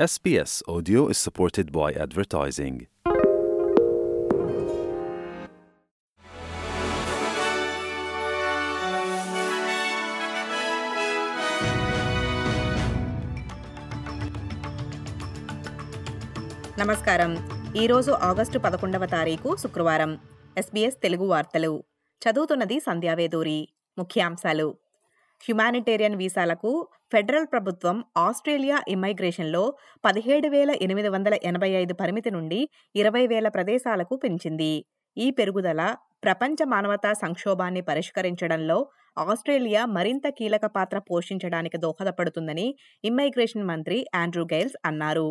SBS Audio is supported by advertising. నమస్కారం. ఈరోజు August పదకొండవ తారీఖు శుక్రవారం. ఎస్బీఎస్ తెలుగు వార్తలు. చదువుతున్నది సంధ్యావేదూరి. ముఖ్యాంశాలు. హ్యుమానిటేరియన్ వీసాలకు ఫెడరల్ ప్రభుత్వం ఆస్ట్రేలియా ఇమ్మైగ్రేషన్లో పదిహేడు వేల ఎనిమిది వందల ఎనభై ఐదు పరిమితి నుండి ఇరవై వేల ప్రదేశాలకు పెంచింది. ఈ పెరుగుదల ప్రపంచ మానవతా సంక్షోభాన్ని పరిష్కరించడంలో ఆస్ట్రేలియా మరింత కీలక పాత్ర పోషించడానికి దోహదపడుతుందని ఇమ్మైగ్రేషన్ మంత్రి ఆండ్రూ గైల్స్ అన్నారు.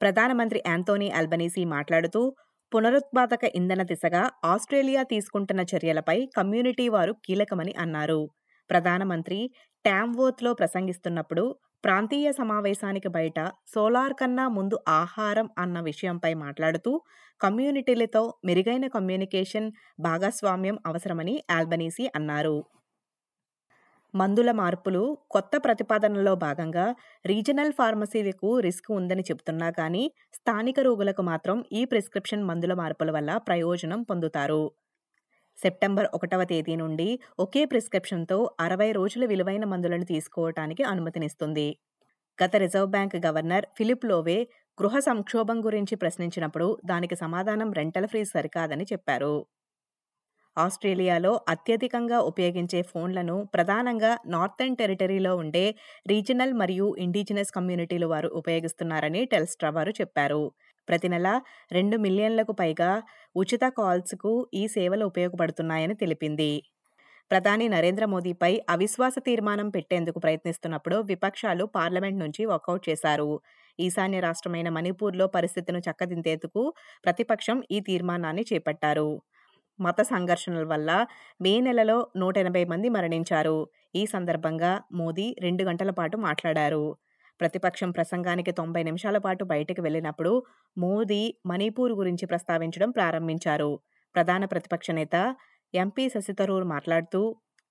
ప్రధానమంత్రి యాంతోనీ అల్బనీసీ మాట్లాడుతూ పునరుత్పాదక ఇంధన దిశగా ఆస్ట్రేలియా తీసుకుంటున్న చర్యలపై కమ్యూనిటీ వారు కీలకమని అన్నారు. ప్రధానమంత్రి ట్యామ్వోత్లో ప్రసంగిస్తున్నప్పుడు ప్రాంతీయ సమావేశానికి బయట సోలార్ కన్నా ముందు ఆహారం అన్న విషయంపై మాట్లాడుతూ కమ్యూనిటీలతో మెరుగైన కమ్యూనికేషన్ భాగస్వామ్యం అవసరమని ఆల్బనీసీ అన్నారు. మందుల మార్పులు కొత్త ప్రతిపాదనలో భాగంగా రీజనల్ ఫార్మసీలకు రిస్క్ ఉందని చెబుతున్నా కానీ స్థానిక రోగులకు మాత్రం ఈ ప్రిస్క్రిప్షన్ మందుల మార్పుల వల్ల ప్రయోజనం పొందుతారు. సెప్టెంబర్ ఒకటవ తేదీ నుండి ఒకే ప్రిస్క్రిప్షన్తో అరవై రోజుల విలువైన మందులను తీసుకోవటానికి అనుమతినిస్తుంది. గత reserve bank governor Philip Lowe గృహ సంక్షోభం గురించి ప్రశ్నించినప్పుడు దానికి సమాధానం రెంటల్ ఫ్రీ సరికాదని చెప్పారు. ఆస్ట్రేలియాలో అత్యధికంగా ఉపయోగించే ఫోన్లను ప్రధానంగా నార్థన్ టెరిటరీలో ఉండే రీజనల్ మరియు ఇండిజినస్ కమ్యూనిటీలు వారు ఉపయోగిస్తున్నారని టెల్స్ట్రా వారు చెప్పారు. ప్రతి నెల రెండు మిలియన్లకు పైగా ఉచిత కాల్స్కు ఈ సేవలు ఉపయోగపడుతున్నాయని తెలిపింది. ప్రధాని నరేంద్ర మోదీపై అవిశ్వాస తీర్మానం పెట్టేందుకు ప్రయత్నిస్తున్నప్పుడు విపక్షాలు పార్లమెంట్ నుంచి వాకౌట్ చేశారు. ఈశాన్య రాష్ట్రమైన మణిపూర్లో పరిస్థితిని చక్కదిద్దేందుకు ప్రతిపక్షం ఈ తీర్మానాన్ని చేపట్టారు. మత సంఘర్షణల వల్ల మే నెలలో నూట ఎనభై మంది మరణించారు. ఈ సందర్భంగా మోదీ రెండు గంటల పాటు మాట్లాడారు. ప్రతిపక్షం ప్రసంగానికి తొంభై నిమిషాల పాటు బయటకు వెళ్ళినప్పుడు మోదీ మణిపూర్ గురించి ప్రస్తావించడం ప్రారంభించారు ప్రధాన ప్రతిపక్ష నేత ఎంపీ శశితరూర్ మాట్లాడుతూ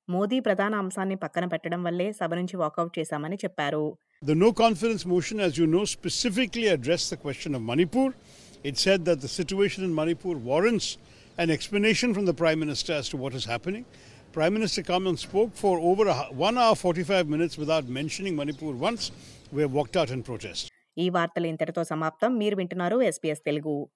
మోదీ ప్రధాన అంశాన్ని పక్కన పెట్టడం వల్లే సభ నుంచి వాకౌట్ చేశామని చెప్పారు The no confidence motion, as you know, specifically addressed the question of Manipur. It said that the situation in Manipur warrants an explanation from the Prime Minister as to what is happening. Prime Minister came spoke for over a, 1 hour 45 minutes without mentioning Manipur once. ఈ వార్తలు ఇంతటితో సమాప్తం. మీరు వింటున్నారు SPS Telugu.